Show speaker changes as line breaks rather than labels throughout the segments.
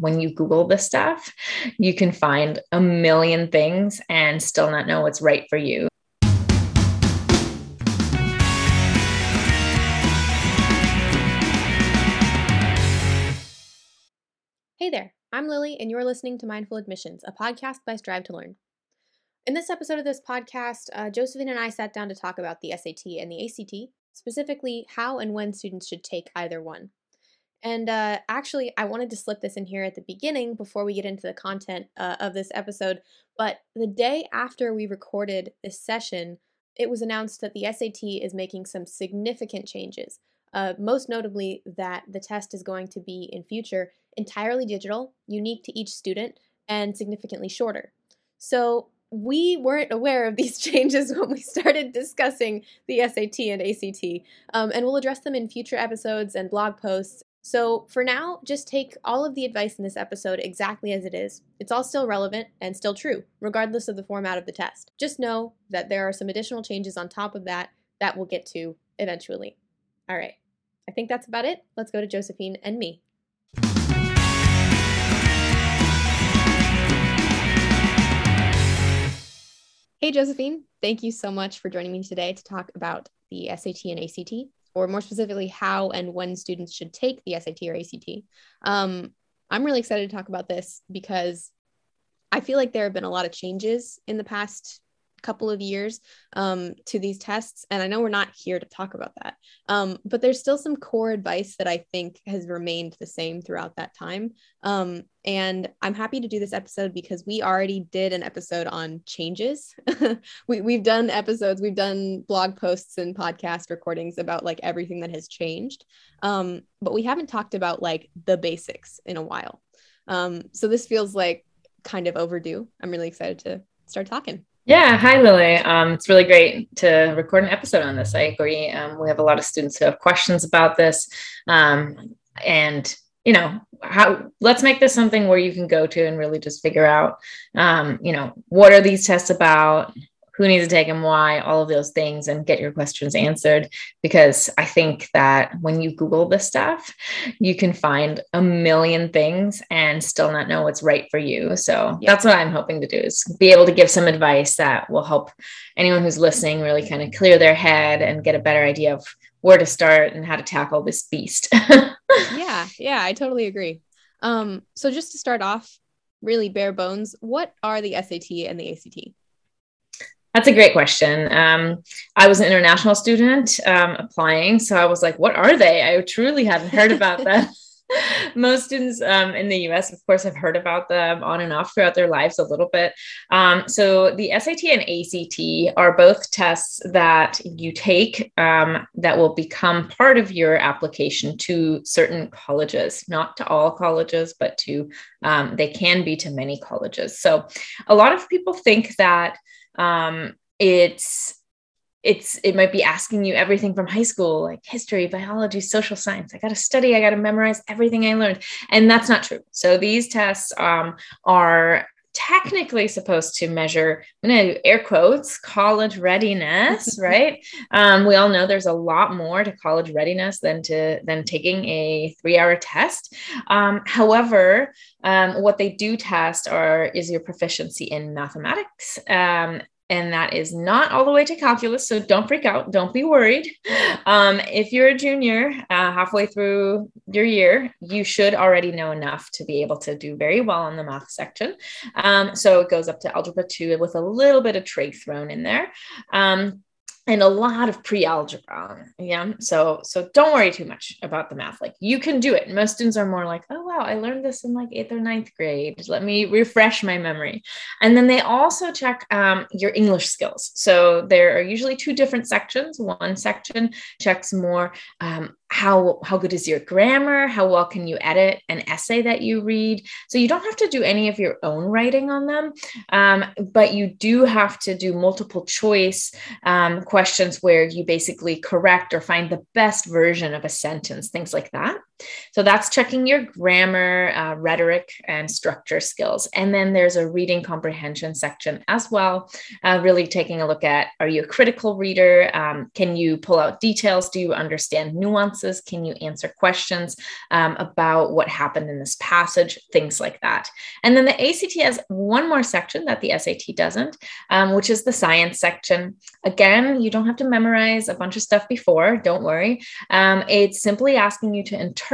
when you Google this stuff, you can find a million things and still not know what's right for you.
Hey there, I'm Lily, and you're listening to Mindful Admissions, a podcast by Strive to Learn. In this episode of this podcast, uh, Josephine and I sat down to talk about the SAT and the ACT, specifically how and when students should take either one. And uh, actually, I wanted to slip this in here at the beginning before we get into the content uh, of this episode. But the day after we recorded this session, it was announced that the SAT is making some significant changes. Uh, most notably, that the test is going to be in future entirely digital, unique to each student, and significantly shorter. So, we weren't aware of these changes when we started discussing the SAT and ACT, um, and we'll address them in future episodes and blog posts. So, for now, just take all of the advice in this episode exactly as it is. It's all still relevant and still true, regardless of the format of the test. Just know that there are some additional changes on top of that that we'll get to eventually. All right, I think that's about it. Let's go to Josephine and me. Hey, Josephine. Thank you so much for joining me today to talk about the SAT and ACT, or more specifically, how and when students should take the SAT or ACT. Um, I'm really excited to talk about this because I feel like there have been a lot of changes in the past couple of years um, to these tests. And I know we're not here to talk about that, um, but there's still some core advice that I think has remained the same throughout that time. Um, and I'm happy to do this episode because we already did an episode on changes. we, we've done episodes, we've done blog posts and podcast recordings about like everything that has changed. Um, but we haven't talked about like the basics in a while. Um, so this feels like kind of overdue. I'm really excited to start talking.
Yeah, hi Lily. Um, it's really great to record an episode on this. I agree. Um, we have a lot of students who have questions about this, um, and you know, how let's make this something where you can go to and really just figure out, um, you know, what are these tests about? Who needs to take them, why, all of those things, and get your questions answered. Because I think that when you Google this stuff, you can find a million things and still not know what's right for you. So yeah. that's what I'm hoping to do is be able to give some advice that will help anyone who's listening really kind of clear their head and get a better idea of where to start and how to tackle this beast.
yeah, yeah, I totally agree. Um, so just to start off, really bare bones, what are the SAT and the ACT?
That's a great question. Um, I was an international student um, applying, so I was like, "What are they?" I truly hadn't heard about them. Most students um, in the US, of course, have heard about them on and off throughout their lives a little bit. Um, so, the SAT and ACT are both tests that you take um, that will become part of your application to certain colleges, not to all colleges, but to um, they can be to many colleges. So, a lot of people think that um, it's it's it might be asking you everything from high school like history biology social science. I got to study i got to memorize everything i learned. And that's not true. So these tests um, are technically supposed to measure i'm going to air quotes college readiness right? Um, we all know there's a lot more to college readiness than to than taking a three hour test. Um, however um, what they do test are is your proficiency in mathematics um, and that is not all the way to calculus. So don't freak out. Don't be worried. Um, if you're a junior uh, halfway through your year, you should already know enough to be able to do very well in the math section. Um, so it goes up to algebra two with a little bit of trig thrown in there. Um, and a lot of pre-algebra yeah so so don't worry too much about the math. Like you can do it. Most students are more like oh wow i learned this in like eighth or ninth grade. Let me refresh my memory. And then they also check um, your english skills. So there are usually two different sections. One section checks more um, how how good is your grammar how well can you edit an essay that you read so you don't have to do any of your own writing on them um, but you do have to do multiple choice um, questions where you basically correct or find the best version of a sentence, things like that. So that's checking your grammar, uh, rhetoric, and structure skills. And then there's a reading comprehension section as well, uh, really taking a look at are you a critical reader? Um, can you pull out details? Do you understand nuances? Can you answer questions um, about what happened in this passage? Things like that. And then the ACT has one more section that the SAT doesn't, um, which is the science section. Again, you don't have to memorize a bunch of stuff before, don't worry. Um, it's simply asking you to interpret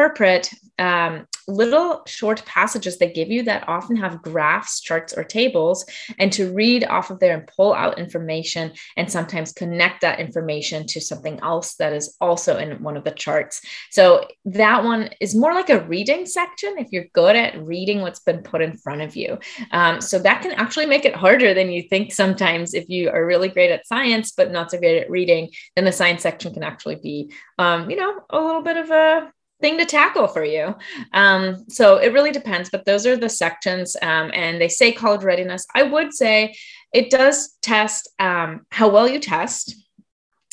um, little short passages they give you that often have graphs, charts, or tables, and to read off of there and pull out information and sometimes connect that information to something else that is also in one of the charts. So that one is more like a reading section if you're good at reading what's been put in front of you. Um, so that can actually make it harder than you think sometimes if you are really great at science, but not so great at reading, then the science section can actually be, um, you know, a little bit of a thing to tackle for you. Um, so it really depends, but those are the sections. Um, and they say college readiness. I would say it does test um, how well you test.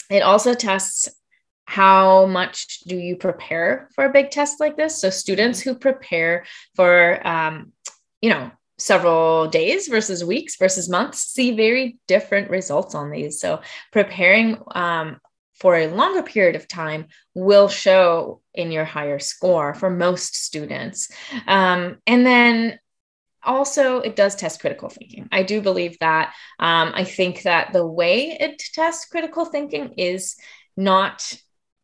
It also tests how much do you prepare for a big test like this. So students who prepare for, um, you know, several days versus weeks versus months see very different results on these. So preparing um, for a longer period of time will show in your higher score for most students. Um, and then also, it does test critical thinking. I do believe that. Um, I think that the way it tests critical thinking is not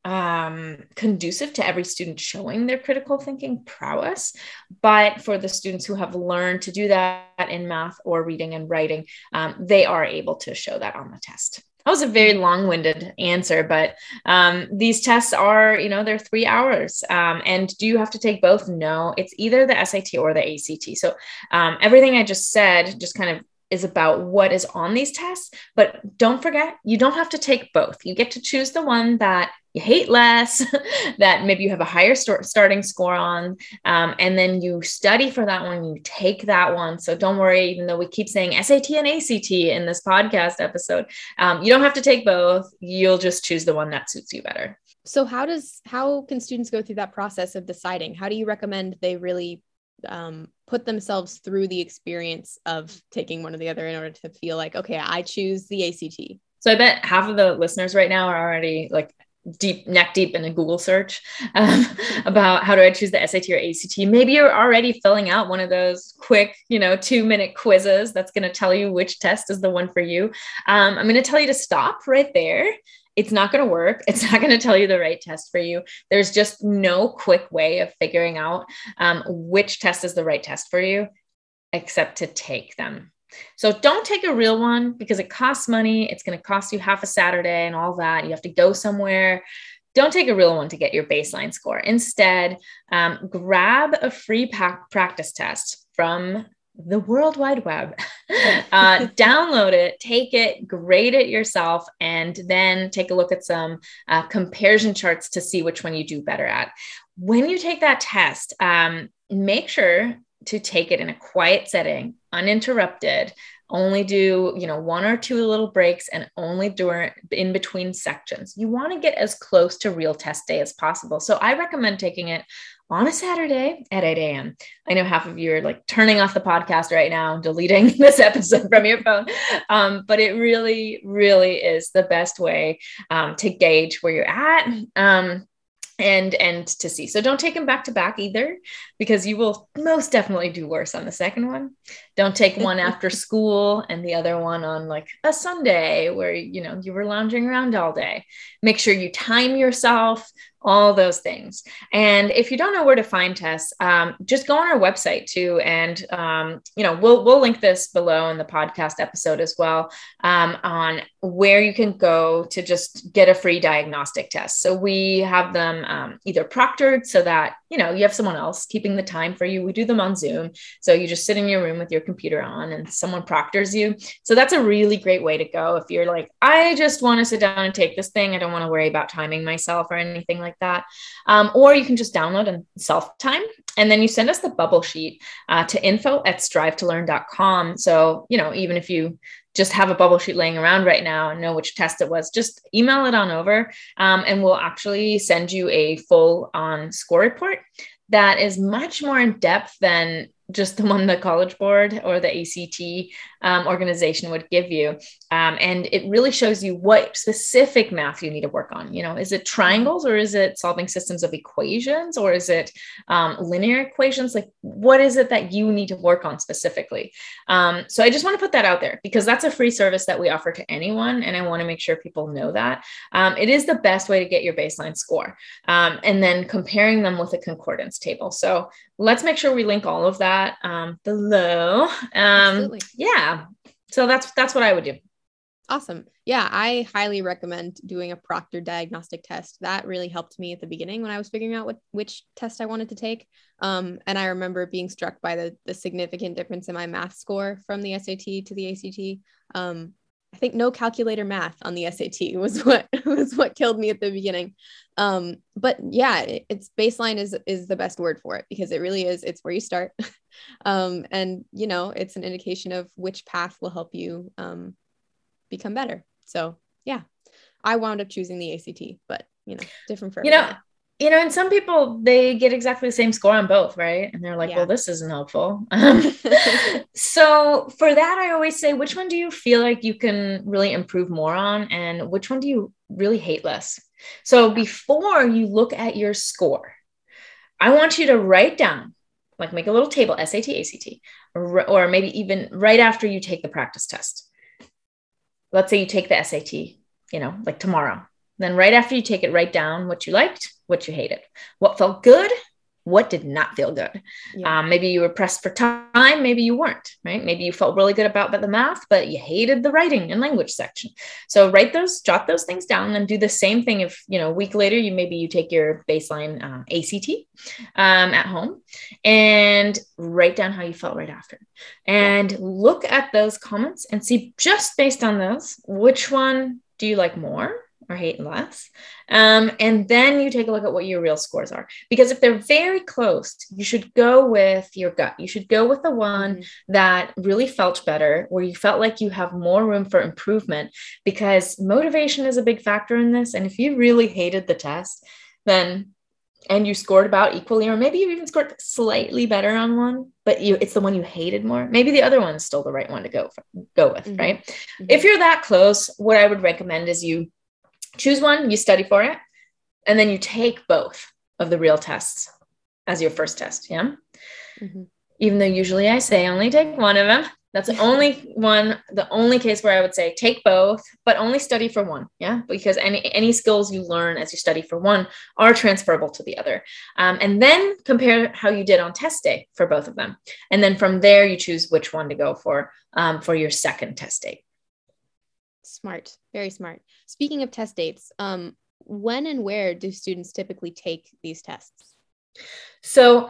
um, conducive to every student showing their critical thinking prowess. But for the students who have learned to do that in math or reading and writing, um, they are able to show that on the test that was a very long-winded answer but um, these tests are you know they're three hours um, and do you have to take both? No it's either the sat or the act so um, everything i just said just kind of is about what is on these tests but don't forget you don't have to take both. You get to choose the one that you hate less, that maybe you have a higher start, starting score on, um, and then you study for that one, you take that one. So don't worry, even though we keep saying SAT and ACT in this podcast episode, um, you don't have to take both. You'll just choose the one that suits you better.
So how does how can students go through that process of deciding? How do you recommend they really um, put themselves through the experience of taking one or the other in order to feel like, okay, I choose the ACT?
So I bet half of the listeners right now are already like deep neck deep in a google search um, about how do i choose the sat or act maybe you're already filling out one of those quick you know two minute quizzes that's going to tell you which test is the one for you. Um, i'm going to tell you to stop right there. It's not going to work. It's not going to tell you the right test for you. There's just no quick way of figuring out um, which test is the right test for you except to take them so don't take a real one because it costs money. It's going to cost you half a Saturday and all that. You have to go somewhere. Don't take a real one to get your baseline score. Instead, um, grab a free practice test from the World Wide Web. uh, download it, take it, grade it yourself, and then take a look at some uh, comparison charts to see which one you do better at. When you take that test, um, make sure to take it in a quiet setting, uninterrupted, only do, you know, one or two little breaks and only during in between sections. You want to get as close to real test day as possible. So I recommend taking it on a Saturday at 8 a.m. I know half of you are like turning off the podcast right now, deleting this episode from your phone. Um, but it really, really is the best way um, to gauge where you're at. Um, and and to see. So don't take them back to back either because you will most definitely do worse on the second one. Don't take one after school and the other one on like a sunday where you know you were lounging around all day. Make sure you time yourself all those things. And if you don't know where to find tests, um, just go on our website too. And, um, you know, we'll, we'll link this below in the podcast episode as well um, on where you can go to just get a free diagnostic test. So we have them um, either proctored so that, you know, you have someone else keeping the time for you. We do them on Zoom. So you just sit in your room with your computer on and someone proctors you. So that's a really great way to go. If you're like, I just want to sit down and take this thing, I don't want to worry about timing myself or anything like like that. Um, or you can just download and self time. And then you send us the bubble sheet uh, to info at strive to learn.com. So, you know, even if you just have a bubble sheet laying around right now and know which test it was, just email it on over um, and we'll actually send you a full on score report that is much more in depth than just the one the college board or the ACT um, organization would give you. Um, and it really shows you what specific math you need to work on. You know, is it triangles or is it solving systems of equations or is it um, linear equations? Like, what is it that you need to work on specifically? Um, so I just want to put that out there because that's a free service that we offer to anyone. And I want to make sure people know that. Um, it is the best way to get your baseline score um, and then comparing them with a concordance table. So let's make sure we link all of that um, below. Um, yeah. So that's that's what I would do.
Awesome. Yeah, I highly recommend doing a proctor diagnostic test. That really helped me at the beginning when I was figuring out what which test I wanted to take. Um, and I remember being struck by the the significant difference in my math score from the SAT to the ACT. Um, I think no calculator math on the SAT was what was what killed me at the beginning. Um, but yeah, it, it's baseline is is the best word for it because it really is. It's where you start, um, and you know it's an indication of which path will help you um, become better. So yeah, I wound up choosing the ACT, but you know, different for
you know you know, and some people they get exactly the same score on both, right? And they're like, yeah. well, this isn't helpful. Um, so for that, I always say, which one do you feel like you can really improve more on, and which one do you really hate less? So before you look at your score, I want you to write down, like make a little table, SAT, ACT, or, or maybe even right after you take the practice test. Let's say you take the SAT, you know, like tomorrow. Then right after you take it, write down what you liked, what you hated, what felt good, what did not feel good. Yeah. Um, maybe you were pressed for time, maybe you weren't, right? Maybe you felt really good about the math, but you hated the writing and language section. So write those, jot those things down, and do the same thing. If you know, a week later, you maybe you take your baseline uh, ACT um, at home and write down how you felt right after, and look at those comments and see just based on those which one do you like more or hate less. Um, and then you take a look at what your real scores are. Because if they're very close, you should go with your gut. You should go with the one mm-hmm. that really felt better, where you felt like you have more room for improvement, because motivation is a big factor in this. And if you really hated the test, then and you scored about equally, or maybe you even scored slightly better on one, but you it's the one you hated more. Maybe the other one's still the right one to go for, go with, mm-hmm. right? Mm-hmm. If you're that close, what I would recommend is you choose one, you study for it, and then you take both of the real tests as your first test. Yeah. Mm-hmm. Even though usually I say only take one of them. That's the only one, the only case where I would say take both, but only study for one. Yeah. Because any, any skills you learn as you study for one are transferable to the other. Um, and then compare how you did on test day for both of them. And then from there, you choose which one to go for um, for your second test date.
Smart, very smart. Speaking of test dates, um, when and where do students typically take these tests?
So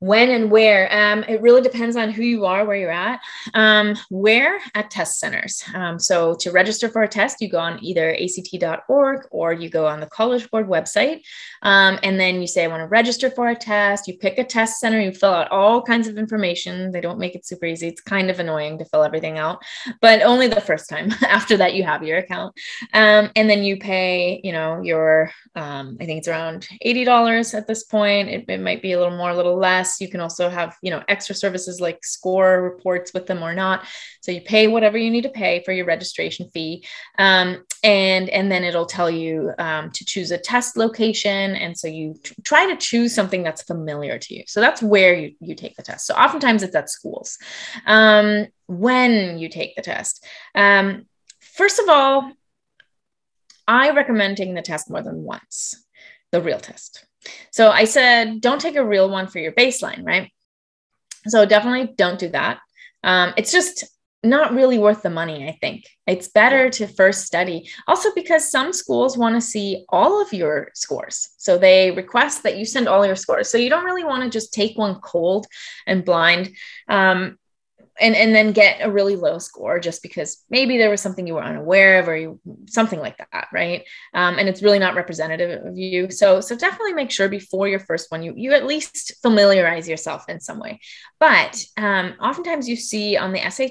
when and where. Um, it really depends on who you are where you're at. Um, where at test centers. Um, so to register for a test you go on either act.org or you go on the college board website. Um, and then you say i want to register for a test. You pick a test center you fill out all kinds of information. They don't make it super easy. It's kind of annoying to fill everything out but only the first time. After that you have your account. Um, and then you pay you know your um, i think it's around $80 at this point. It, it might be a little more a little less you can also have, you know, extra services like score reports with them or not. So you pay whatever you need to pay for your registration fee. Um, and, and then it'll tell you um, to choose a test location. And so you t- try to choose something that's familiar to you. So that's where you, you take the test. So oftentimes it's at schools. Um, when you take the test, um, first of all, I recommend taking the test more than once, the real test. So I said, don't take a real one for your baseline, right? So definitely don't do that. Um, it's just not really worth the money, I think. It's better to first study. Also, because some schools want to see all of your scores. So they request that you send all your scores. So you don't really want to just take one cold and blind. Um, and and then get a really low score just because maybe there was something you were unaware of or you, something like that right? Um, and it's really not representative of you. So so definitely make sure before your first one you you at least familiarize yourself in some way. But um, oftentimes you see on the sat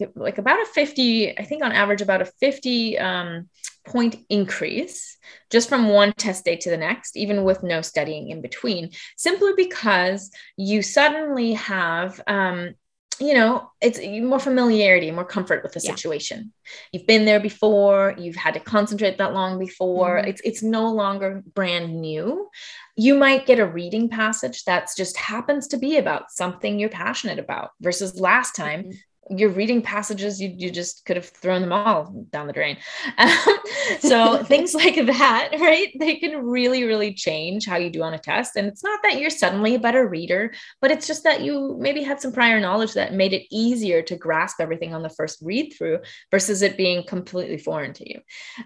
like, like, about a 50 i think on average about a 50 um, point increase just from one test day to the next, even with no studying in between, simply because you suddenly have um, you know, it's more familiarity, more comfort with the yeah. situation. You've been there before, you've had to concentrate that long before. Mm-hmm. It's it's no longer brand new. You might get a reading passage that's just happens to be about something you're passionate about versus last time mm-hmm your reading passages you, you just could have thrown them all down the drain. Um, so things like that right? They can really really change how you do on a test. And it's not that you're suddenly a better reader but it's just that you maybe had some prior knowledge that made it easier to grasp everything on the first read through versus it being completely foreign to you.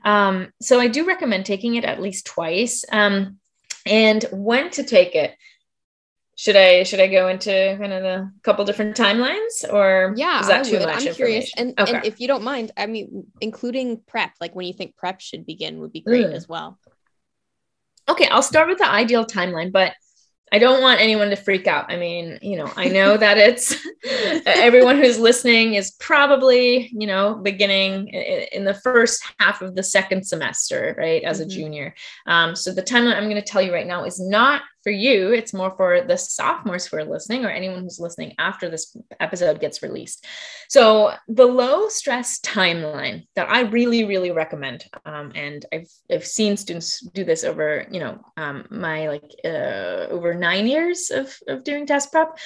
Um, so i do recommend taking it at least twice. Um, and when to take it should I should I go into kind of the couple different timelines or
yeah, is that too much I'm curious. And, okay. and if you don't mind, I mean, including prep, like when you think prep should begin would be great mm. as well.
Okay, I'll start with the ideal timeline, but I don't want anyone to freak out. I mean, you know, I know that it's everyone who's listening is probably, you know, beginning in the first half of the second semester, right, as mm-hmm. a junior. Um, so the timeline I'm going to tell you right now is not for you, it's more for the sophomores who are listening or anyone who's listening after this episode gets released. So, the low stress timeline that I really, really recommend, um, and I've, I've seen students do this over, you know, um, my like uh, over nine years of, of doing test prep.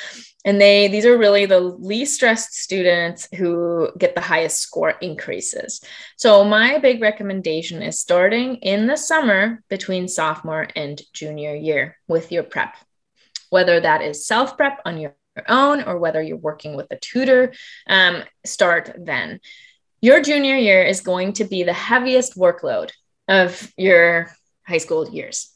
And they, these are really the least stressed students who get the highest score increases. So, my big recommendation is starting in the summer between sophomore and junior year with your prep, whether that is self prep on your own or whether you're working with a tutor, um, start then. Your junior year is going to be the heaviest workload of your high school years.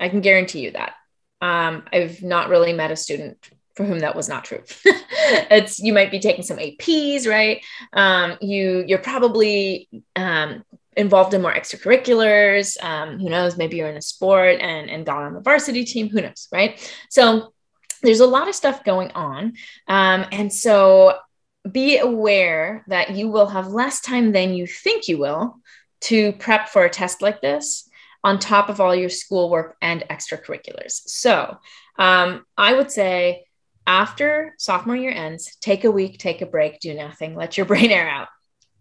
I can guarantee you that. Um, I've not really met a student for whom that was not true. it's you might be taking some APs, right? Um, you you're probably um, involved in more extracurriculars. Um, who knows? Maybe you're in a sport and, and got on the varsity team. Who knows? Right. So there's a lot of stuff going on. Um, and so be aware that you will have less time than you think you will to prep for a test like this on top of all your schoolwork and extracurriculars. So um, I would say after sophomore year ends, take a week, take a break, do nothing, let your brain air out.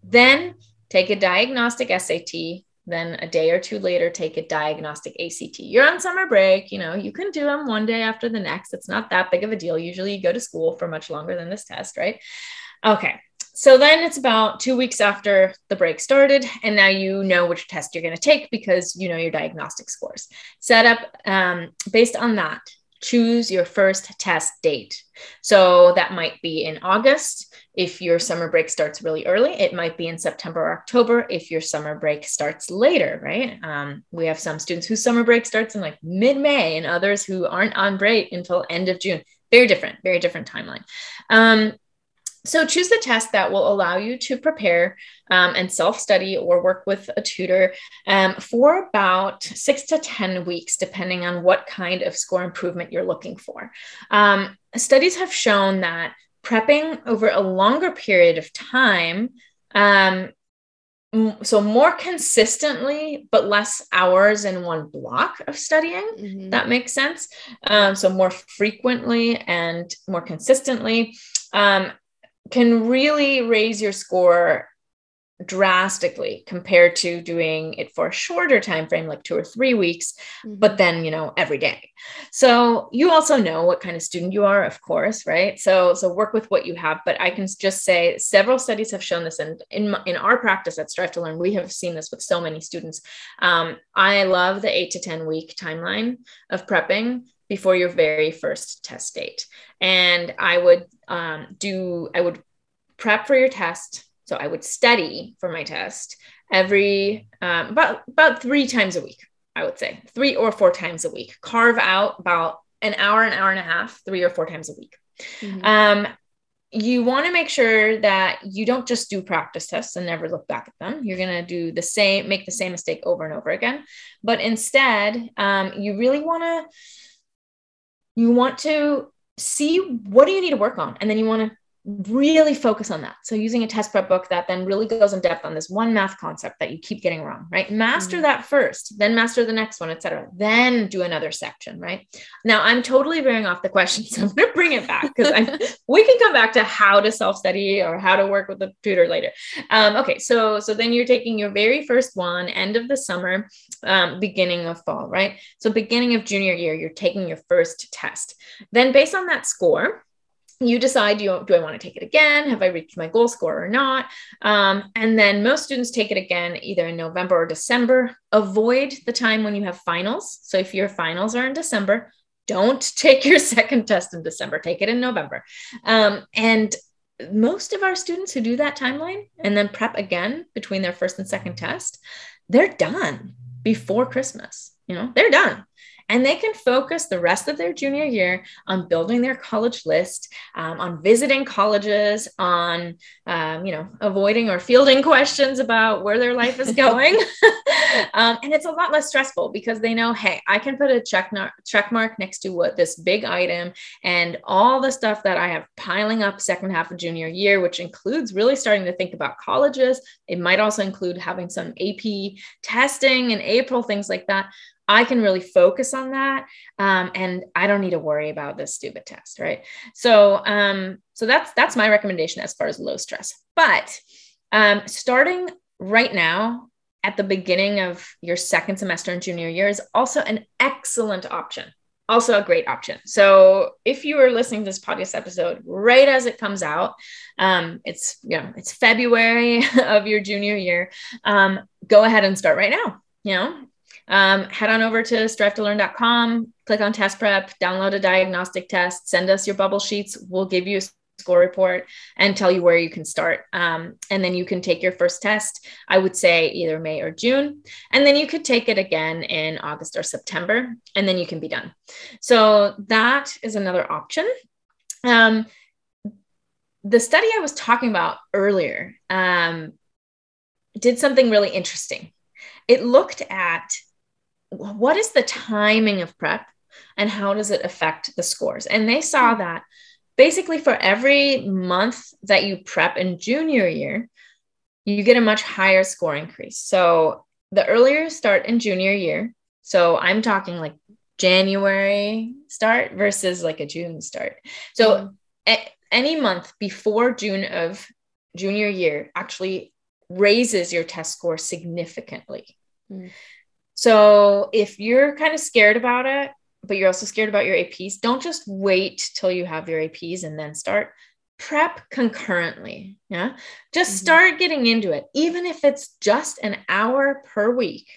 Then take a diagnostic SAT, then a day or two later, take a diagnostic ACT. You're on summer break, you know, you can do them one day after the next. It's not that big of a deal. Usually you go to school for much longer than this test, right? Okay. So then it's about two weeks after the break started, and now you know which test you're going to take because you know your diagnostic scores. Set up um, based on that choose your first test date. So that might be in August if your summer break starts really early. It might be in September or October if your summer break starts later, right? Um, we have some students whose summer break starts in like mid May and others who aren't on break until end of June. Very different, very different timeline. Um, so choose the test that will allow you to prepare um, and self study or work with a tutor um, for about six to 10 weeks, depending on what kind of score improvement you're looking for. Um, studies have shown that prepping over a longer period of time um, so more consistently but less hours in one block of studying mm-hmm. that makes sense um, so more frequently and more consistently um, can really raise your score drastically compared to doing it for a shorter time frame like two or three weeks mm-hmm. but then you know every day. So you also know what kind of student you are of course right? So so work with what you have. But i can just say several studies have shown this. And in in our practice at strive to learn we have seen this with so many students. Um, i love the eight to ten week timeline of prepping before your very first test date. And I would um, do, I would prep for your test. So I would study for my test every um, about about three times a week. I would say three or four times a week. Carve out about an hour, an hour and a half, three or four times a week. Mm-hmm. Um, you want to make sure that you don't just do practice tests and never look back at them. You're going to do the same, make the same mistake over and over again. But instead, um, you really want to, you want to see what do you need to work on, and then you want to really focus on that. So using a test prep book that then really goes in depth on this one math concept that you keep getting wrong, right? Master mm-hmm. that first, then master the next one, etc. Then do another section, right? Now I'm totally veering off the question, so I'm going to bring it back because we can come back to how to self study or how to work with a tutor later. Um, okay, so so then you're taking your very first one, end of the summer, um, beginning of fall, right? So beginning of junior year, you're taking your first test. Then based on that score you decide do, you, do I want to take it again? Have I reached my goal score or not? Um, and then most students take it again either in November or December. Avoid the time when you have finals. So if your finals are in December, don't take your second test in December, take it in November. Um, and most of our students who do that timeline and then prep again between their first and second test, they're done before Christmas. You know, they're done and they can focus the rest of their junior year on building their college list, um, on visiting colleges, on um, you know avoiding or fielding questions about where their life is going. um, and it's a lot less stressful because they know, hey, I can put a check, check mark next to what this big item and all the stuff that I have piling up second half of junior year, which includes really starting to think about colleges. It might also include having some AP testing in April, things like that. I can really focus on that, um, and I don't need to worry about this stupid test, right? So, um, so that's that's my recommendation as far as low stress. But um, starting right now at the beginning of your second semester in junior year is also an excellent option. Also, a great option. So, if you are listening to this podcast episode right as it comes out, um, it's you know it's February of your junior year. Um, go ahead and start right now. You know, um, head on over to strive2learn.com, click on test prep, download a diagnostic test, send us your bubble sheets. We'll give you a score report and tell you where you can start. Um, and then you can take your first test, I would say either May or June. And then you could take it again in August or September, and then you can be done. So that is another option. Um, the study I was talking about earlier um, did something really interesting. It looked at what is the timing of prep and how does it affect the scores? And they saw hmm. that basically for every month that you prep in junior year, you get a much higher score increase. So the earlier start in junior year, so I'm talking like January start versus like a June start. So mm. any month before June of junior year actually raises your test score significantly. Mm. So if you're kind of scared about it, but you're also scared about your APs, don't just wait till you have your APs and then start. Prep concurrently. Yeah. Just mm-hmm. start getting into it. Even if it's just an hour per week,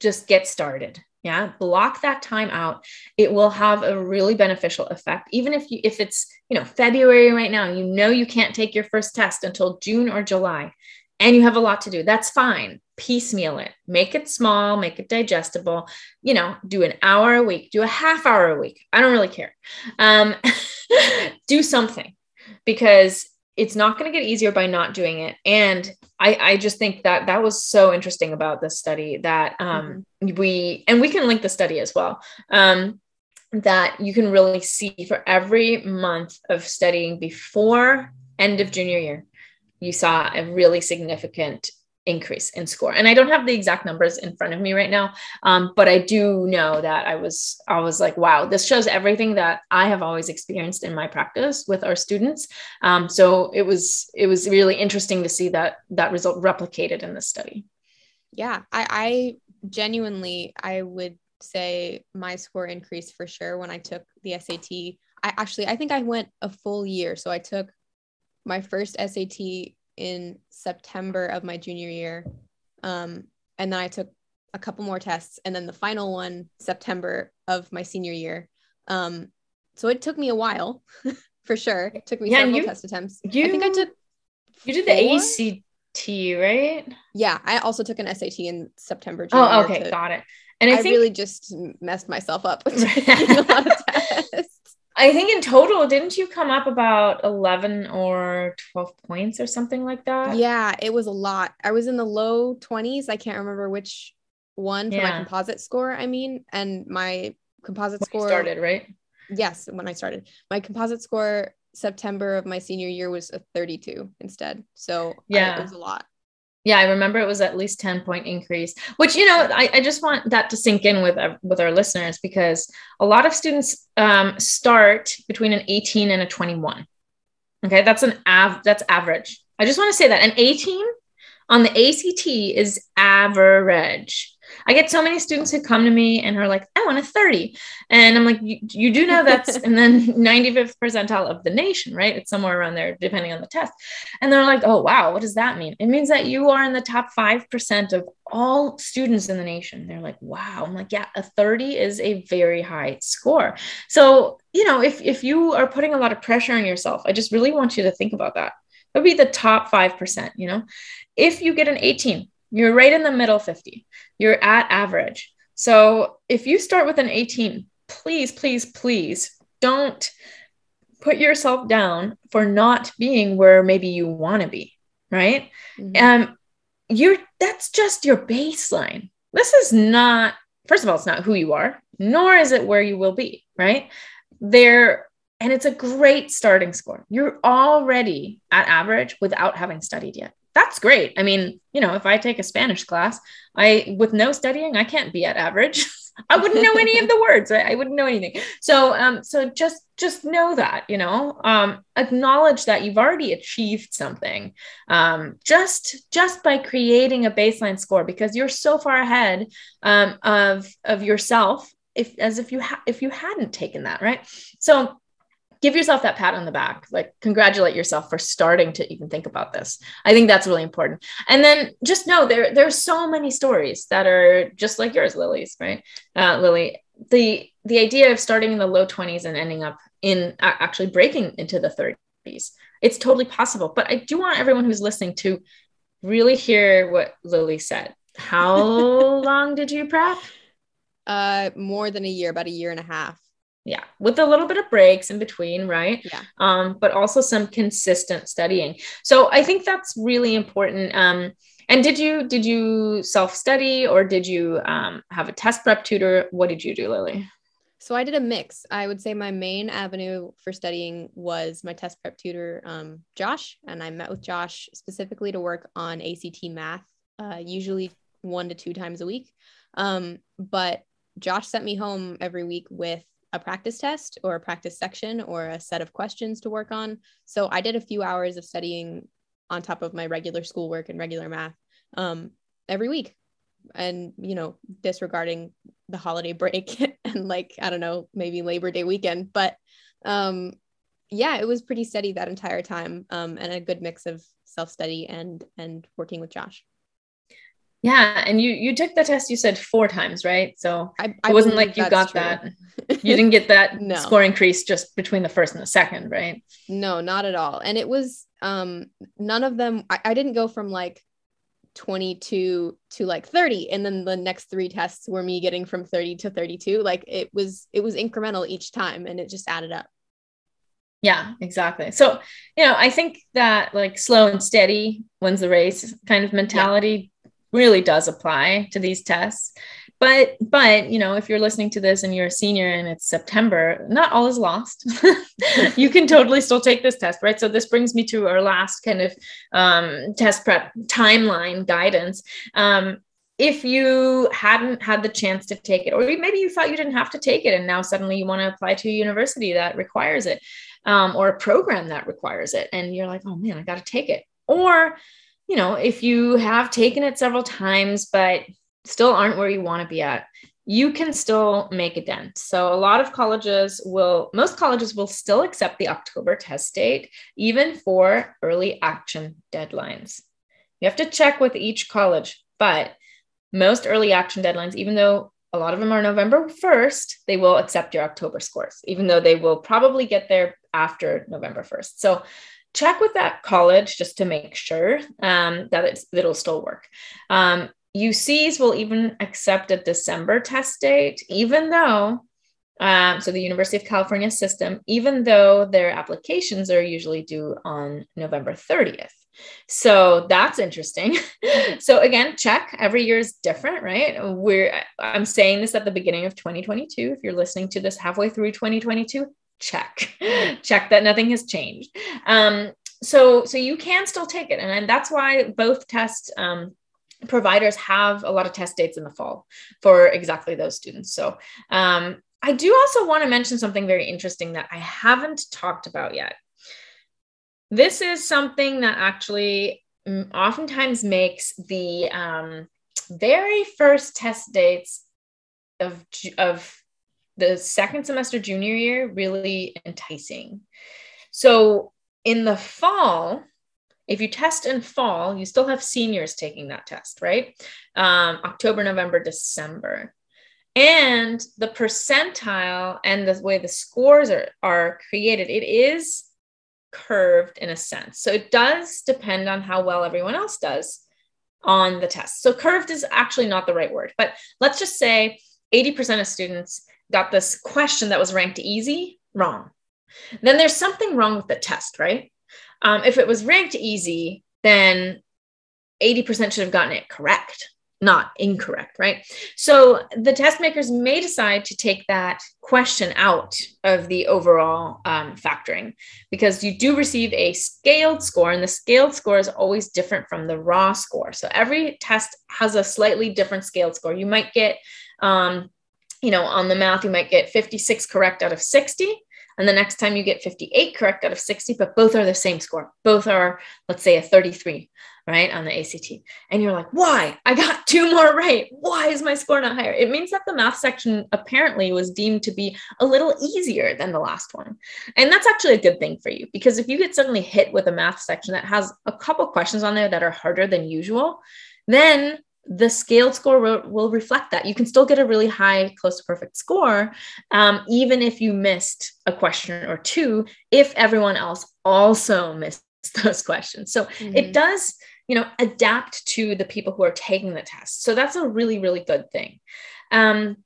just get started. Yeah. Block that time out. It will have a really beneficial effect. Even if you if it's, you know, February right now, you know you can't take your first test until June or July and you have a lot to do. That's fine piecemeal it, make it small, make it digestible. You know, do an hour a week, do a half hour a week. I don't really care. Um, do something because it's not going to get easier by not doing it. And I, I just think that that was so interesting about this study that um, mm-hmm. we, and we can link the study as well. Um, that you can really see for every month of studying before end of junior year, you saw a really significant increase in score. And i don't have the exact numbers in front of me right now um, but i do know that i was i was like wow this shows everything that i have always experienced in my practice with our students. Um, so it was it was really interesting to see that that result replicated in this study.
Yeah i i genuinely i would say my score increased for sure when i took the sat i actually i think i went a full year. So i took my first sat in September of my junior year. Um, and then I took a couple more tests and then the final one September of my senior year. Um, so it took me a while for sure. It took me yeah, several you, test attempts.
You,
I think I took
you did the ACT, right?
Yeah, I also took an SAT in September.
Oh, okay, to, got it.
And I, I think, really just messed myself up with a lot of tests.
I think in total, didn't you come up about 11 or 12 points or something like that?
Yeah, it was a lot. I was in the low 20s. I can't remember which one for yeah. my composite score, I mean, and my composite
when
score
started, right?
Yes, when I started. My composite score September of my senior year was a 32 instead. So yeah, I, it was a lot.
Yeah, I remember it was at least 10 point increase, which, you know, I, I just want that to sink in with, uh, with our listeners because a lot of students um, start between an 18 and a 21. Okay. That's an av that's average. I just want to say that an 18 on the ACT is average. I get so many students who come to me and are like, I want a 30. And I'm like, you, you do know that's, and then 95th percentile of the nation, right? It's somewhere around there, depending on the test. And they're like, oh, wow, what does that mean? It means that you are in the top 5% of all students in the nation. They're like, wow. I'm like, yeah, a 30 is a very high score. So, you know, if, if you are putting a lot of pressure on yourself, I just really want you to think about that. It would be the top 5%, you know? If you get an 18, you're right in the middle 50. You're at average. So if you start with an 18, please, please, please don't put yourself down for not being where maybe you want to be, right? Mm-hmm. Um, you're that's just your baseline. This is not, first of all, it's not who you are, nor is it where you will be, right? There, and it's a great starting score. You're already at average without having studied yet that's great. I mean, you know, if I take a Spanish class, I with no studying, I can't be at average. I wouldn't know any of the words. Right? I wouldn't know anything. So, um, so just just know that, you know, um, acknowledge that you've already achieved something, um, just just by creating a baseline score because you're so far ahead um, of of yourself if as if you ha- if you hadn't taken that right. So give yourself that pat on the back like congratulate yourself for starting to even think about this. I think that's really important. And then just know there there's so many stories that are just like yours lily's right? Uh, lily the the idea of starting in the low 20s and ending up in uh, actually breaking into the 30s it's totally possible. But i do want everyone who's listening to really hear what lily said. How long did you prep?
Uh more than a year about a year and a half
yeah with a little bit of breaks in between right?
Yeah.
Um but also some consistent studying. So i think that's really important um and did you did you self study or did you um, have a test prep tutor? What did you do lily?
So i did a mix. I would say my main avenue for studying was my test prep tutor um, josh and i met with josh specifically to work on act math uh, usually one to two times a week. Um, but josh sent me home every week with a practice test or a practice section or a set of questions to work on. So I did a few hours of studying on top of my regular schoolwork and regular math um, every week. And, you know, disregarding the holiday break and like, I don't know, maybe Labor Day weekend. But um, yeah, it was pretty steady that entire time um, and a good mix of self study and and working with Josh.
Yeah, and you you took the test. You said four times, right? So I, I it wasn't like you got true. that. You didn't get that no. score increase just between the first and the second, right?
No, not at all. And it was um none of them. I, I didn't go from like 22 to like 30 and then the next three tests were me getting from 30 to 32 like it was it was incremental each time and it just added up
yeah exactly so you know i think that like slow and steady wins the race kind of mentality really does apply to these tests. But but you know if you're listening to this and you're a senior and it's september not all is lost. You can totally still take this test right? So this brings me to our last kind of um, test prep timeline guidance. Um, if you hadn't had the chance to take it or maybe you thought you didn't have to take it and now suddenly you want to apply to a university that requires it um, or a program that requires it and you're like oh man i got to take it. Or you know, if you have taken it several times, but still aren't where you want to be at, you can still make a dent. So, a lot of colleges will, most colleges will still accept the October test date, even for early action deadlines. You have to check with each college, but most early action deadlines, even though a lot of them are November 1st, they will accept your October scores, even though they will probably get there after November 1st. So, check with that college just to make sure um, that it's it'll still work. Um, UCs will even accept a December test date, even though Um, so the University of California system, even though their applications are usually due on November 30th. So that's interesting. so again, check. Every year is different, right? We're I'm saying this at the beginning of 2022. If you're listening to this halfway through 2022, check. check that nothing has changed. Um, so so you can still take it, and, and that's why both test um, providers have a lot of test dates in the fall for exactly those students. So um, I do also want to mention something very interesting that I haven't talked about yet. This is something that actually mm, oftentimes makes the um, very first test dates of, of the second semester junior year really enticing. So in the fall, if you test in fall, you still have seniors taking that test, right? Um, October, November, December. And the percentile and the way the scores are, are created, it is curved in a sense. So it does depend on how well everyone else does on the test. So curved is actually not the right word, but let's just say 80% of students got this question that was ranked easy wrong. Then there's something wrong with the test, right? Um, if it was ranked easy, then 80% should have gotten it correct, not incorrect, right? So the test makers may decide to take that question out of the overall um, factoring because you do receive a scaled score, and the scaled score is always different from the raw score. So every test has a slightly different scaled score. You might get, um, you know, on the math, you might get 56 correct out of 60 and the next time you get 58 correct out of 60, but both are the same score. Both are, let's say, a 33, right, on the ACT. And you're like, why? I got two more right. Why is my score not higher? It means that the math section apparently was deemed to be a little easier than the last one. And that's actually a good thing for you because if you get suddenly hit with a math section that has a couple questions on there that are harder than usual, then the scaled score will, will, reflect that. You can still get a really high, close to perfect score, um, even if you missed a question or two, if everyone else also missed those questions. So mm-hmm. it does, you know, adapt to the people who are taking the test. So that's a really, really good thing. Um,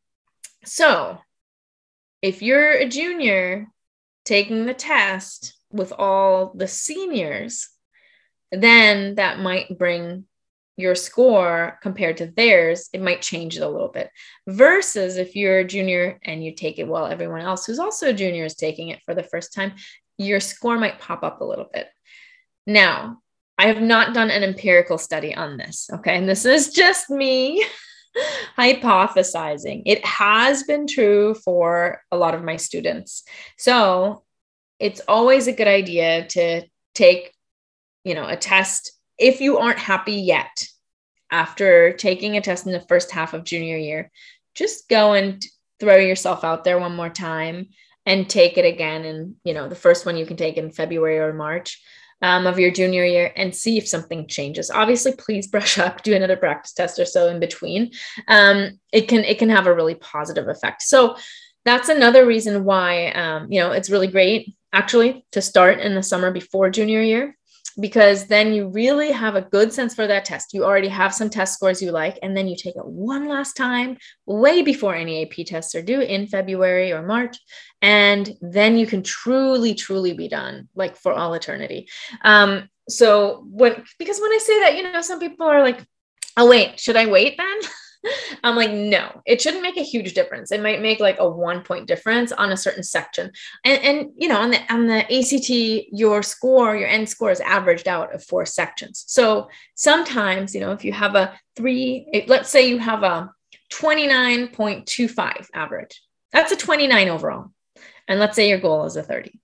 so if you're a junior taking the test with all the seniors, then that might bring your score compared to theirs, it might change it a little bit. Versus if you're a junior and you take it while everyone else who's also a junior is taking it for the first time, your score might pop up a little bit. Now, I have not done an empirical study on this. Okay. And this is just me hypothesizing. It has been true for a lot of my students. So it's always a good idea to take, you know, a test if you aren't happy yet after taking a test in the first half of junior year, just go and throw yourself out there one more time and take it again. And, you know, the first one you can take in February or March um, of your junior year and see if something changes. Obviously, please brush up, do another practice test or so in between. Um, it can, it can have a really positive effect. So that's another reason why, um, you know, it's really great actually to start in the summer before junior year because then you really have a good sense for that test. You already have some test scores you like, and then you take it one last time way before any AP tests are due in February or March. And then you can truly, truly be done like for all eternity. Um, so when because when I say that, you know, some people are like, oh, wait, should I wait then? I'm like, no, it shouldn't make a huge difference. It might make like a one point difference on a certain section. And, and you know, on the on the ACT, your score, your end score is averaged out of four sections. So sometimes, you know, if you have a three, let's say you have a 29.25 average, that's a 29 overall. And let's say your goal is a 30.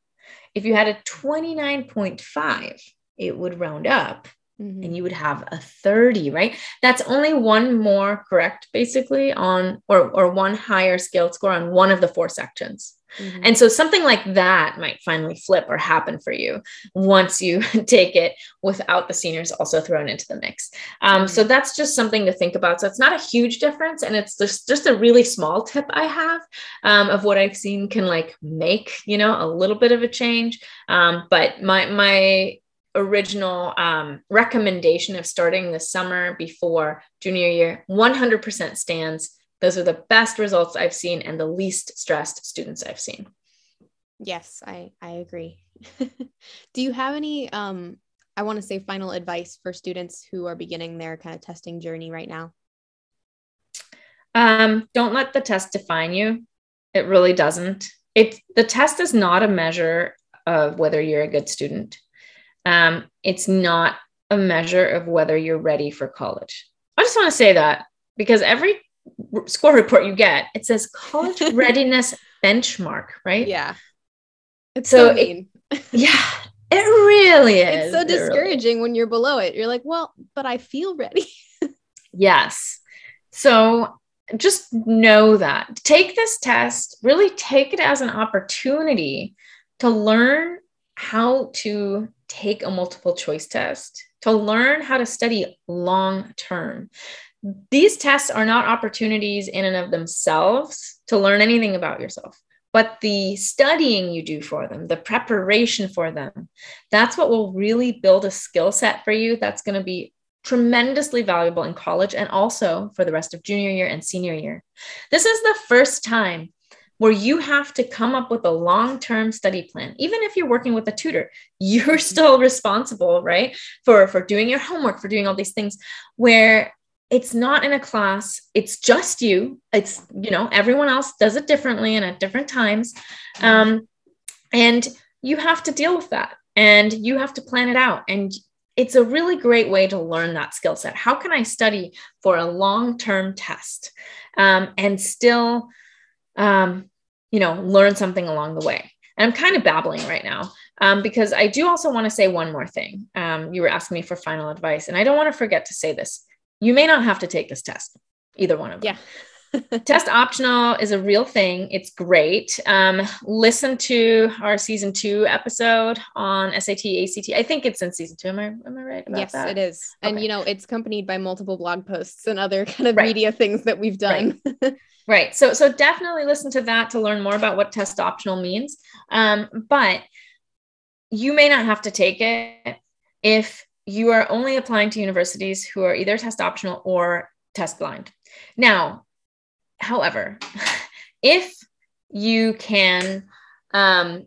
If you had a 29.5, it would round up Mm-hmm. and you would have a 30 right that's only one more correct basically on or or one higher scale score on one of the four sections mm-hmm. and so something like that might finally flip or happen for you once you take it without the seniors also thrown into the mix um, so mm-hmm. that's just something to think about so it's not a huge difference and it's just just a really small tip i have um, of what i've seen can like make you know a little bit of a change um, but my my original um, recommendation of starting the summer before junior year 100% stands Those are the best results I've seen and the least stressed students I've seen.
Yes, I I agree. Do you have any um I want to say final advice for students who are beginning their kind of testing journey right now?
Um, don't let the test define you. It really doesn't. It the test is not a measure of whether you're a good student. Um, it's not a measure of whether you're ready for college. I just want to say that because every score report you get, it says college readiness benchmark, right?
Yeah. It's so, so
it, yeah, it really is.
It's so discouraging really when you're below it. You're like, well, but I feel ready.
yes. So just know that. Take this test, really take it as an opportunity to learn how to take a multiple choice test, to learn how to study long term. These tests are not opportunities in and of themselves to learn anything about yourself, but the studying you do for them, the preparation for them, that's what will really build a skill set for you that's going to be tremendously valuable in college and also for the rest of junior year and senior year. This is the first time where you have to come up with a long term study plan. Even if you're working with a tutor, you're still responsible, right? For, for doing your homework, for doing all these things where it's not in a class it's just you it's you know everyone else does it differently and at different times um, and you have to deal with that and you have to plan it out and it's a really great way to learn that skill set how can i study for a long term test um, and still um, you know, learn something along the way. And I'm kind of babbling right now um, because I do also want to say one more thing. Um, you were asking me for final advice, and I don't want to forget to say this. You may not have to take this test, either one of them.
Yeah.
test optional is a real thing. It's great. Um, listen to our season two episode on SAT, ACT. I think it's in season two. Am I, am I right?
yes,
that?
it is. Okay. And, you know, it's accompanied by multiple blog posts and other kind of right. media things that we've done.
Right. Right. So so definitely listen to that to learn more about what test optional means. Um, but you may not have to take it if you are only applying to universities who are either test optional or test blind. Now, however, if you can um,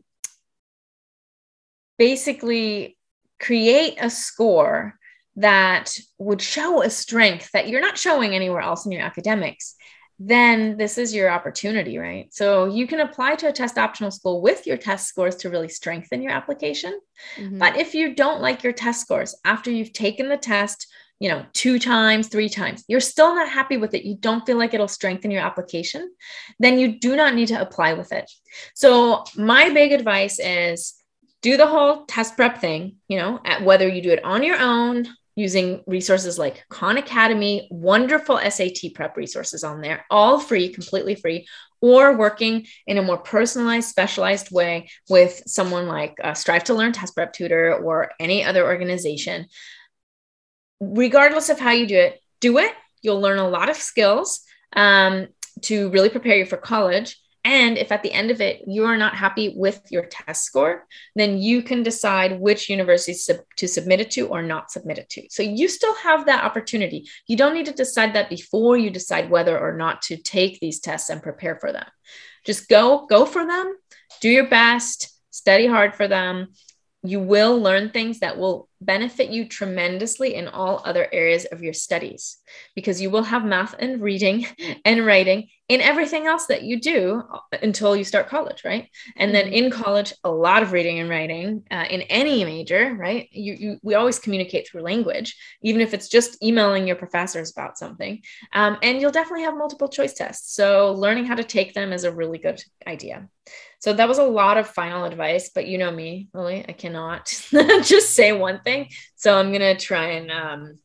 basically create a score that would show a strength that you're not showing anywhere else in your academics then this is your opportunity, right? So you can apply to a test optional school with your test scores to really strengthen your application. Mm-hmm. But if you don't like your test scores after you've taken the test, you know, two times, three times, you're still not happy with it, you don't feel like it'll strengthen your application, then you do not need to apply with it. So my big advice is do the whole test prep thing, you know, at whether you do it on your own using resources like Khan Academy, wonderful SAT prep resources on there, all free, completely free, or working in a more personalized, specialized way with someone like uh, Strive to Learn Test Prep Tutor or any other organization. Regardless of how you do it, do it. You'll learn a lot of skills um, to really prepare you for college. And if at the end of it you are not happy with your test score, then you can decide which university sub- to submit it to or not submit it to. So you still have that opportunity. You don't need to decide that before you decide whether or not to take these tests and prepare for them. Just go, go for them, do your best, study hard for them. You will learn things that will benefit you tremendously in all other areas of your studies because you will have math and reading and writing in everything else that you do until you start college, right? And then mm-hmm. in college, a lot of reading and writing uh, in any major, right? You, you, we always communicate through language, even if it's just emailing your professors about something. Um, and you'll definitely have multiple choice tests. So learning how to take them is a really good idea. So that was a lot of final advice, but you know me, Lily, I cannot just say one thing. So I'm going to try and um,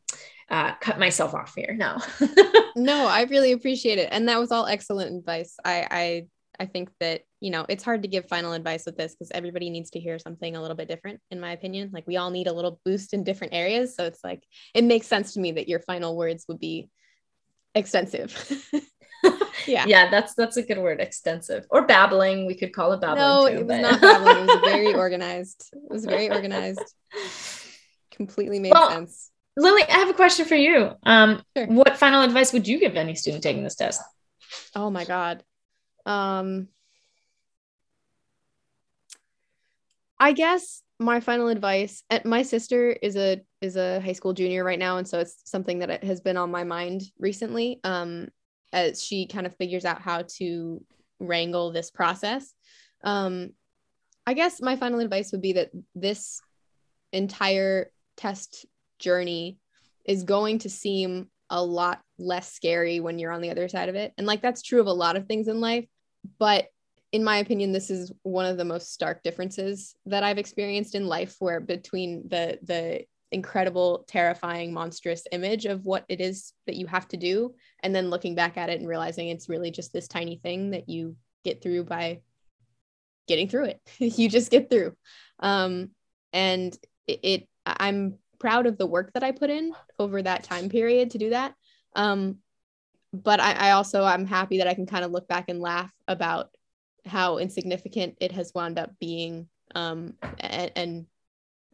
uh, cut myself off here. No.
no, I really appreciate it. And that was all excellent advice. I, I, I think that, you know, it's hard to give final advice with this because everybody needs to hear something a little bit different, in my opinion. Like we all need a little boost in different areas. So it's like, it makes sense to me that your final words would be extensive.
yeah. Yeah, that's that's a good word, extensive. Or babbling. We could call it babbling.
No, too, it was but... not babbling. It was very organized. It was very organized. Completely made well, sense.
Lily, I have a question for you. Um, sure. What final advice would you give any student taking this test?
Oh my god. Um I guess my final advice and my sister is a is a high school junior right now and so it's something that has been on my mind recently um as she kind of figures out how to wrangle this process um i guess my final advice would be that this entire test journey is going to seem a lot less scary when you're on the other side of it and like that's true of a lot of things in life but in my opinion, this is one of the most stark differences that I've experienced in life, where between the the incredible, terrifying, monstrous image of what it is that you have to do, and then looking back at it and realizing it's really just this tiny thing that you get through by getting through it. you just get through. Um, and it, it, I'm proud of the work that I put in over that time period to do that. Um, but I, I also I'm happy that I can kind of look back and laugh about how insignificant it has wound up being um and, and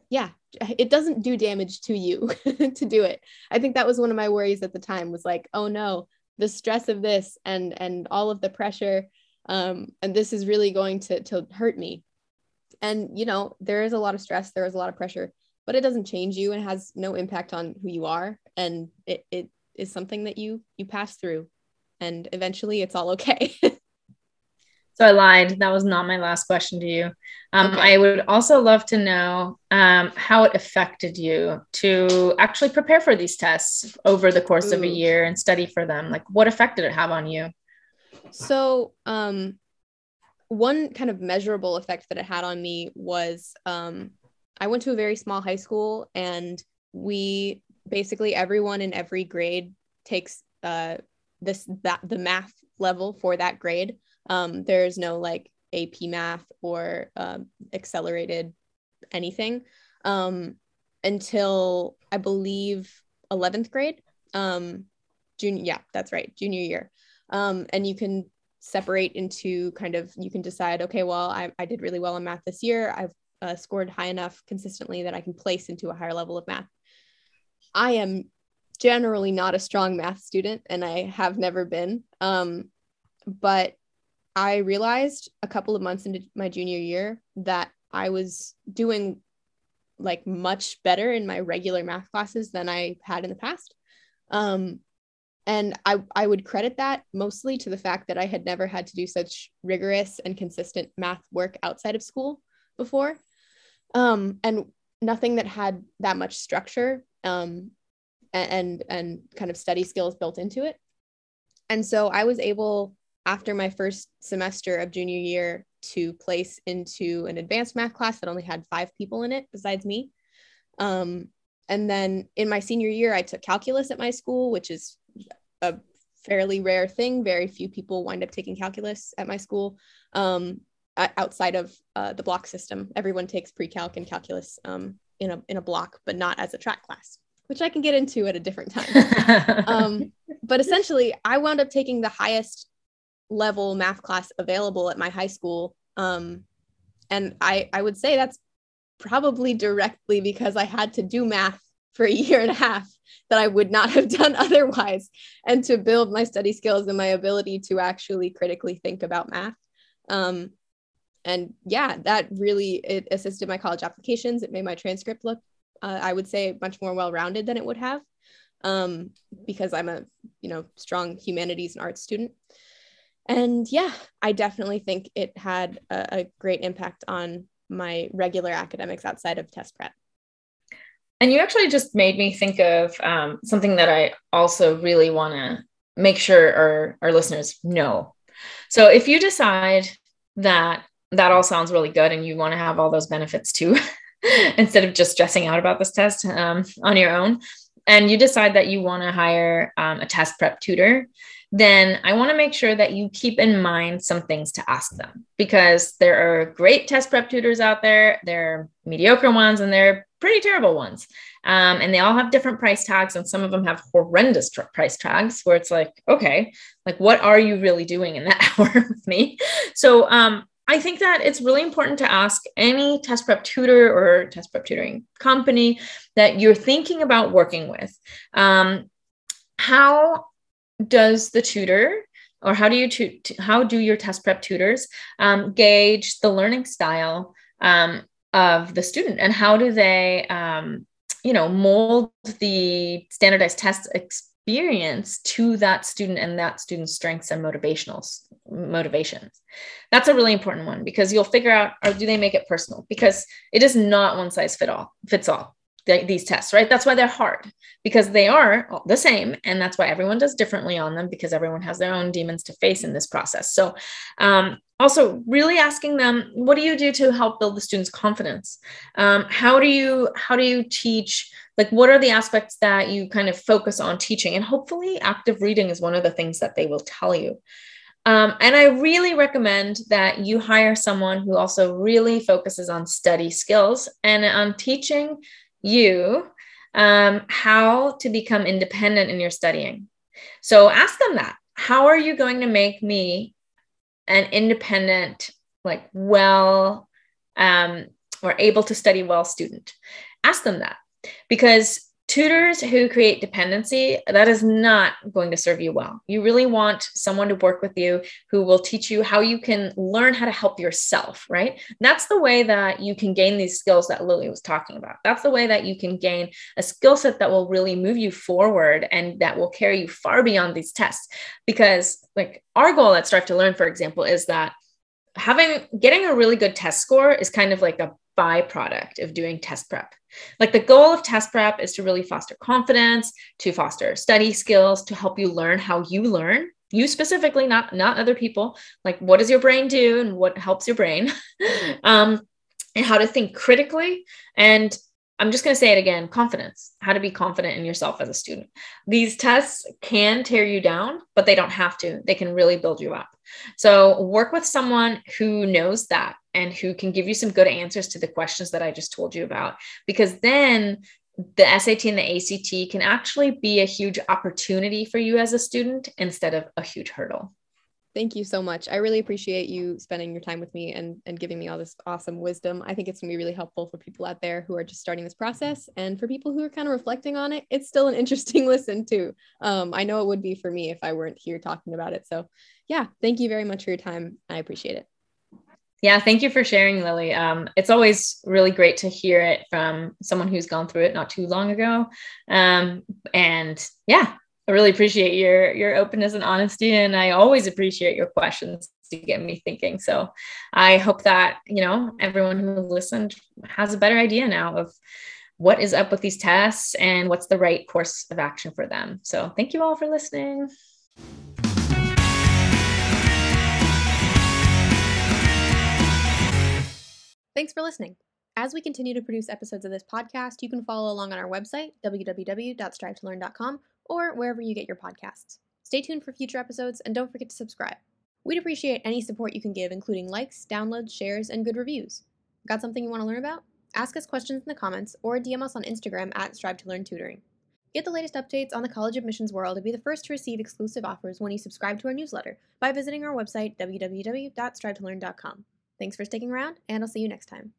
yeah it doesn't do damage to you to do it i think that was one of my worries at the time was like oh no the stress of this and and all of the pressure um and this is really going to to hurt me and you know there is a lot of stress there is a lot of pressure but it doesn't change you and has no impact on who you are and it, it is something that you you pass through and eventually it's all okay
So I lied. That was not my last question to you. Um, okay. I would also love to know um, how it affected you to actually prepare for these tests over the course Ooh. of a year and study for them. Like, what effect did it have on you?
So, um, one kind of measurable effect that it had on me was um, I went to a very small high school, and we basically everyone in every grade takes uh, this that the math level for that grade. Um, there's no like AP math or um, accelerated anything um, until I believe 11th grade. Um, junior, yeah, that's right, junior year. Um, and you can separate into kind of, you can decide, okay, well, I, I did really well in math this year. I've uh, scored high enough consistently that I can place into a higher level of math. I am generally not a strong math student and I have never been. Um, but I realized a couple of months into my junior year that I was doing like much better in my regular math classes than I had in the past. Um, and I, I would credit that mostly to the fact that I had never had to do such rigorous and consistent math work outside of school before. Um, and nothing that had that much structure um, and, and, kind of study skills built into it. And so I was able after my first semester of junior year to place into an advanced math class that only had five people in it besides me. Um, and then in my senior year, I took calculus at my school, which is a fairly rare thing. Very few people wind up taking calculus at my school um, outside of uh, the block system. Everyone takes pre-calc and calculus um, in a in a block, but not as a track class, which I can get into at a different time. um, but essentially, I wound up taking the highest level math class available at my high school. Um, and I, I would say that's probably directly because I had to do math for a year and a half that I would not have done otherwise, and to build my study skills and my ability to actually critically think about math. Um, and yeah, that really it assisted my college applications. It made my transcript look, uh, I would say, much more well-rounded than it would have, um, because I'm a you know strong humanities and arts student and yeah, I definitely think it had a, a great impact on my regular academics outside of test prep.
And you actually just made me think of um, something that I also really want to make sure our, our listeners know. So if you decide that that all sounds really good and you want to have all those benefits too, instead of just stressing out about this test um, on your own, and you decide that you want to hire um, a test prep tutor, then I want to make sure that you keep in mind some things to ask them because there are great test prep tutors out there. There are mediocre ones and there are pretty terrible ones. Um, and they all have different price tags, and some of them have horrendous tr- price tags where it's like, okay, like what are you really doing in that hour with me? So um, I think that it's really important to ask any test prep tutor or test prep tutoring company that you're thinking about working with. Um, how does the tutor or how do you tu- how do your test prep tutors um, gauge the learning style um, of the student and how do they um, you know mold the standardized test experience to that student and that student's strengths and motivational motivations. That's a really important one because you'll figure out or do they make it personal? Because it is not one size fit all fits all these tests right? That's why they're hard because they are the same and that's why everyone does differently on them because everyone has their own demons to face in this process. So um, also really asking them what do you do to help build the students confidence? Um, how do you how do you teach like what are the aspects that you kind of focus on teaching? And hopefully active reading is one of the things that they will tell you. Um, and i really recommend that you hire someone who also really focuses on study skills and on teaching you um, how to become independent in your studying. So ask them that. How are you going to make me an independent, like well, um, or able to study well student. Ask them that. Because tutors who create dependency that is not going to serve you well. You really want someone to work with you who will teach you how you can learn how to help yourself right? And that's the way that you can gain these skills that lily was talking about. That's the way that you can gain a skill set that will really move you forward and that will carry you far beyond these tests. Because like our goal at strive to learn for example is that having getting a really good test score is kind of like a byproduct of doing test prep. Like the goal of test prep is to really foster confidence, to foster study skills, to help you learn how you learn. You specifically, not not other people. Like what does your brain do and what helps your brain, um, and how to think critically and I'm just going to say it again confidence, how to be confident in yourself as a student. These tests can tear you down, but they don't have to. They can really build you up. So, work with someone who knows that and who can give you some good answers to the questions that I just told you about, because then the SAT and the ACT can actually be a huge opportunity for you as a student instead of a huge hurdle.
Thank you so much. I really appreciate you spending your time with me and, and giving me all this awesome wisdom. I think it's going to be really helpful for people out there who are just starting this process. And for people who are kind of reflecting on it, it's still an interesting listen too. Um, I know it would be for me if I weren't here talking about it. So, yeah, thank you very much for your time. I appreciate it.
Yeah, thank you for sharing, Lily. Um, it's always really great to hear it from someone who's gone through it not too long ago. Um, and yeah, I really appreciate your your openness and honesty, and I always appreciate your questions to get me thinking. So I hope that you know everyone who listened has a better idea now of what is up with these tests and what's the right course of action for them. So thank you all for listening.
Thanks for listening. As we continue to produce episodes of this podcast, you can follow along on our website, www.strivetolearn.com, or wherever you get your podcasts. Stay tuned for future episodes and don't forget to subscribe. We'd appreciate any support you can give, including likes, downloads, shares, and good reviews. Got something you want to learn about? Ask us questions in the comments or DM us on Instagram at Strive to Learn Tutoring. Get the latest updates on the college admissions world and be the first to receive exclusive offers when you subscribe to our newsletter by visiting our website, www.strivetolearn.com. Thanks for sticking around, and I'll see you next time.